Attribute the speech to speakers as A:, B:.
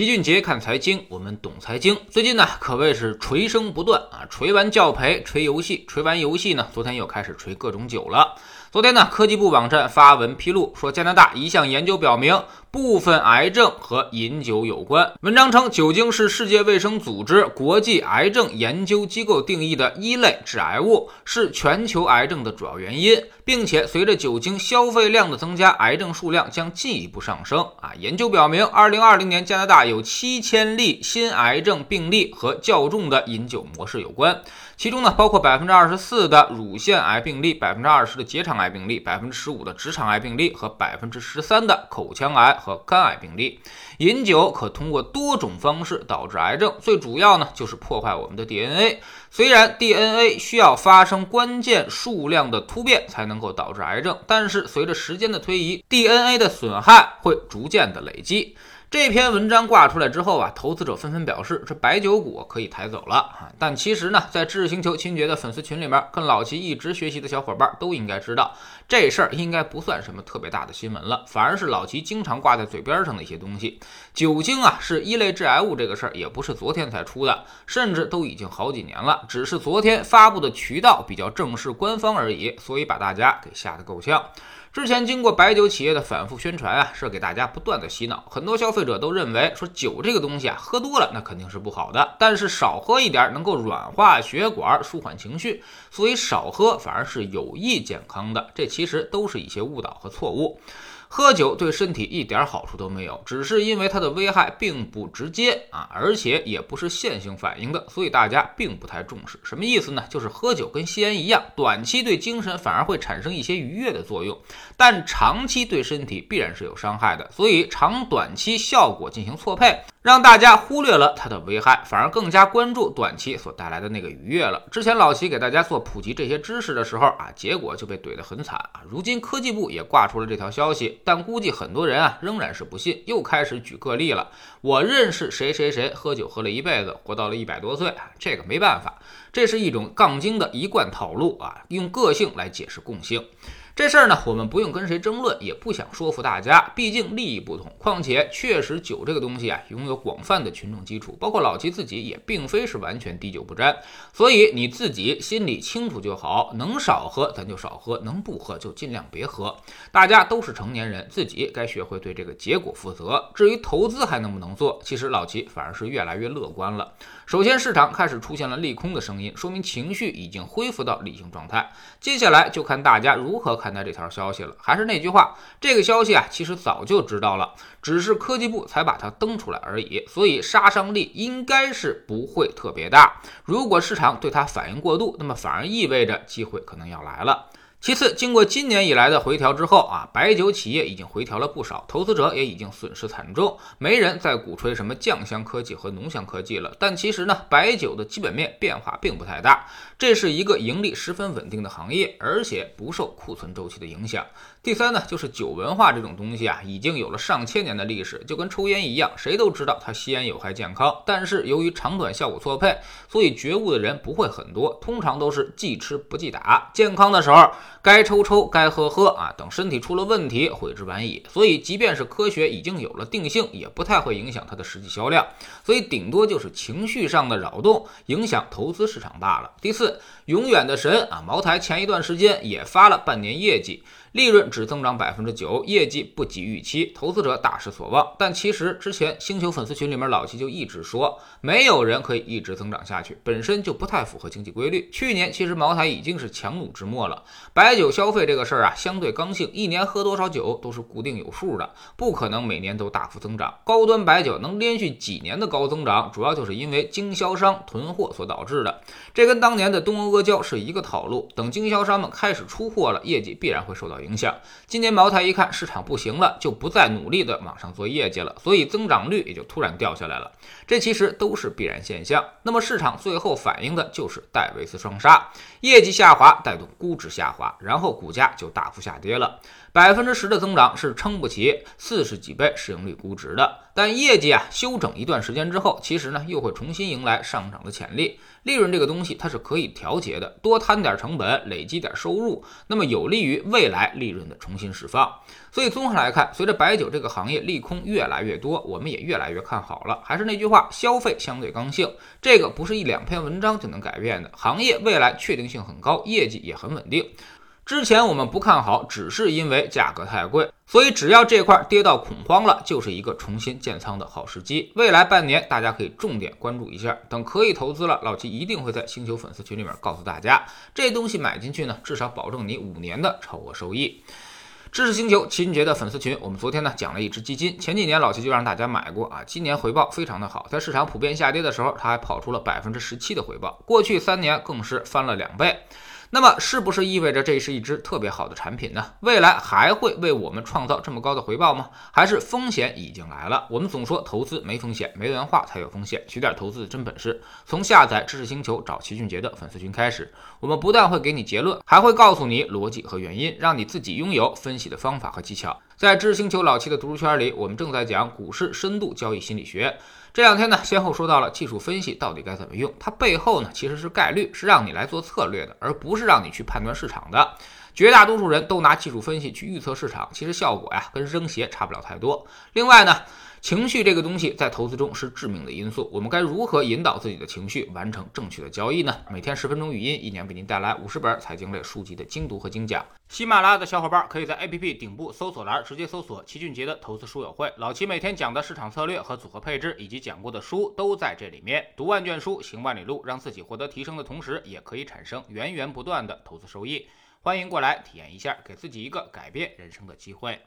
A: 齐俊杰看财经，我们懂财经。最近呢，可谓是锤声不断啊！锤完教培，锤游戏，锤完游戏呢，昨天又开始锤各种酒了。昨天呢，科技部网站发文披露说，加拿大一项研究表明，部分癌症和饮酒有关。文章称，酒精是世界卫生组织国际癌症研究机构定义的一类致癌物，是全球癌症的主要原因，并且随着酒精消费量的增加，癌症数量将进一步上升。啊，研究表明，二零二零年加拿大有七千例新癌症病例和较重的饮酒模式有关，其中呢，包括百分之二十四的乳腺癌病例，百分之二十的结肠。癌病例百分之十五的直肠癌病例和百分之十三的口腔癌和肝癌病例。饮酒可通过多种方式导致癌症，最主要呢就是破坏我们的 DNA。虽然 DNA 需要发生关键数量的突变才能够导致癌症，但是随着时间的推移，DNA 的损害会逐渐的累积。这篇文章挂出来之后啊，投资者纷纷表示这白酒股可以抬走了啊。但其实呢，在知识星球清爵的粉丝群里面，跟老齐一直学习的小伙伴都应该知道，这事儿应该不算什么特别大的新闻了，反而是老齐经常挂在嘴边上的一些东西。酒精啊是一类致癌物，这个事儿也不是昨天才出的，甚至都已经好几年了，只是昨天发布的渠道比较正式官方而已，所以把大家给吓得够呛。之前经过白酒企业的反复宣传啊，是给大家不断的洗脑，很多消费者都认为说酒这个东西啊，喝多了那肯定是不好的，但是少喝一点能够软化血管、舒缓情绪，所以少喝反而是有益健康的。这其实都是一些误导和错误。喝酒对身体一点好处都没有，只是因为它的危害并不直接啊，而且也不是线性反应的，所以大家并不太重视。什么意思呢？就是喝酒跟吸烟一样，短期对精神反而会产生一些愉悦的作用，但长期对身体必然是有伤害的。所以长短期效果进行错配。让大家忽略了它的危害，反而更加关注短期所带来的那个愉悦了。之前老齐给大家做普及这些知识的时候啊，结果就被怼得很惨啊。如今科技部也挂出了这条消息，但估计很多人啊仍然是不信，又开始举个例了。我认识谁谁谁喝酒喝了一辈子，活到了一百多岁，这个没办法，这是一种杠精的一贯套路啊，用个性来解释共性。这事儿呢，我们不用跟谁争论，也不想说服大家，毕竟利益不同。况且，确实酒这个东西啊，拥有广泛的群众基础，包括老齐自己也并非是完全滴酒不沾，所以你自己心里清楚就好。能少喝咱就少喝，能不喝就尽量别喝。大家都是成年人，自己该学会对这个结果负责。至于投资还能不能做，其实老齐反而是越来越乐观了。首先，市场开始出现了利空的声音，说明情绪已经恢复到理性状态。接下来就看大家如何看待这条消息了。还是那句话，这个消息啊，其实早就知道了，只是科技部才把它登出来而已，所以杀伤力应该是不会特别大。如果市场对它反应过度，那么反而意味着机会可能要来了。其次，经过今年以来的回调之后啊，白酒企业已经回调了不少，投资者也已经损失惨重，没人再鼓吹什么酱香科技和浓香科技了。但其实呢，白酒的基本面变化并不太大，这是一个盈利十分稳定的行业，而且不受库存周期的影响。第三呢，就是酒文化这种东西啊，已经有了上千年的历史，就跟抽烟一样，谁都知道它吸烟有害健康，但是由于长短效果错配，所以觉悟的人不会很多，通常都是忌吃不忌打，健康的时候。该抽抽，该喝喝啊！等身体出了问题，悔之晚矣。所以，即便是科学已经有了定性，也不太会影响它的实际销量。所以，顶多就是情绪上的扰动，影响投资市场罢了。第四，永远的神啊，茅台前一段时间也发了半年业绩。利润只增长百分之九，业绩不及预期，投资者大失所望。但其实之前星球粉丝群里面老齐就一直说，没有人可以一直增长下去，本身就不太符合经济规律。去年其实茅台已经是强弩之末了。白酒消费这个事儿啊，相对刚性，一年喝多少酒都是固定有数的，不可能每年都大幅增长。高端白酒能连续几年的高增长，主要就是因为经销商囤货所导致的。这跟当年的东欧阿胶是一个套路，等经销商们开始出货了，业绩必然会受到。影响，今年茅台一看市场不行了，就不再努力的往上做业绩了，所以增长率也就突然掉下来了。这其实都是必然现象。那么市场最后反映的就是戴维斯双杀，业绩下滑带动估值下滑，然后股价就大幅下跌了。百分之十的增长是撑不起四十几倍市盈率估值的。但业绩啊休整一段时间之后，其实呢又会重新迎来上涨的潜力。利润这个东西它是可以调节的，多摊点成本，累积点收入，那么有利于未来利润的重新释放。所以综合来看，随着白酒这个行业利空越来越多，我们也越来越看好了。还是那句话，消费相对刚性，这个不是一两篇文章就能改变的。行业未来确定性很高，业绩也很稳定。之前我们不看好，只是因为价格太贵，所以只要这块跌到恐慌了，就是一个重新建仓的好时机。未来半年大家可以重点关注一下，等可以投资了，老齐一定会在星球粉丝群里面告诉大家，这东西买进去呢，至少保证你五年的超额收益。知识星球秦杰的粉丝群，我们昨天呢讲了一只基金，前几年老齐就让大家买过啊，今年回报非常的好，在市场普遍下跌的时候，它还跑出了百分之十七的回报，过去三年更是翻了两倍。那么是不是意味着这是一只特别好的产品呢？未来还会为我们创造这么高的回报吗？还是风险已经来了？我们总说投资没风险，没文化才有风险。学点投资的真本事，从下载知识星球找齐俊杰的粉丝群开始，我们不但会给你结论，还会告诉你逻辑和原因，让你自己拥有分析的方法和技巧。在知识星球老七的读书圈里，我们正在讲股市深度交易心理学。这两天呢，先后说到了技术分析到底该怎么用，它背后呢其实是概率，是让你来做策略的，而不是让你去判断市场的。绝大多数人都拿技术分析去预测市场，其实效果呀跟扔鞋差不了太多。另外呢。情绪这个东西在投资中是致命的因素，我们该如何引导自己的情绪，完成正确的交易呢？每天十分钟语音，一年为您带来五十本财经类书籍的精读和精讲。喜马拉雅的小伙伴可以在 APP 顶部搜索栏直接搜索齐俊杰的投资书友会，老齐每天讲的市场策略和组合配置，以及讲过的书都在这里面。读万卷书，行万里路，让自己获得提升的同时，也可以产生源源不断的投资收益。欢迎过来体验一下，给自己一个改变人生的机会。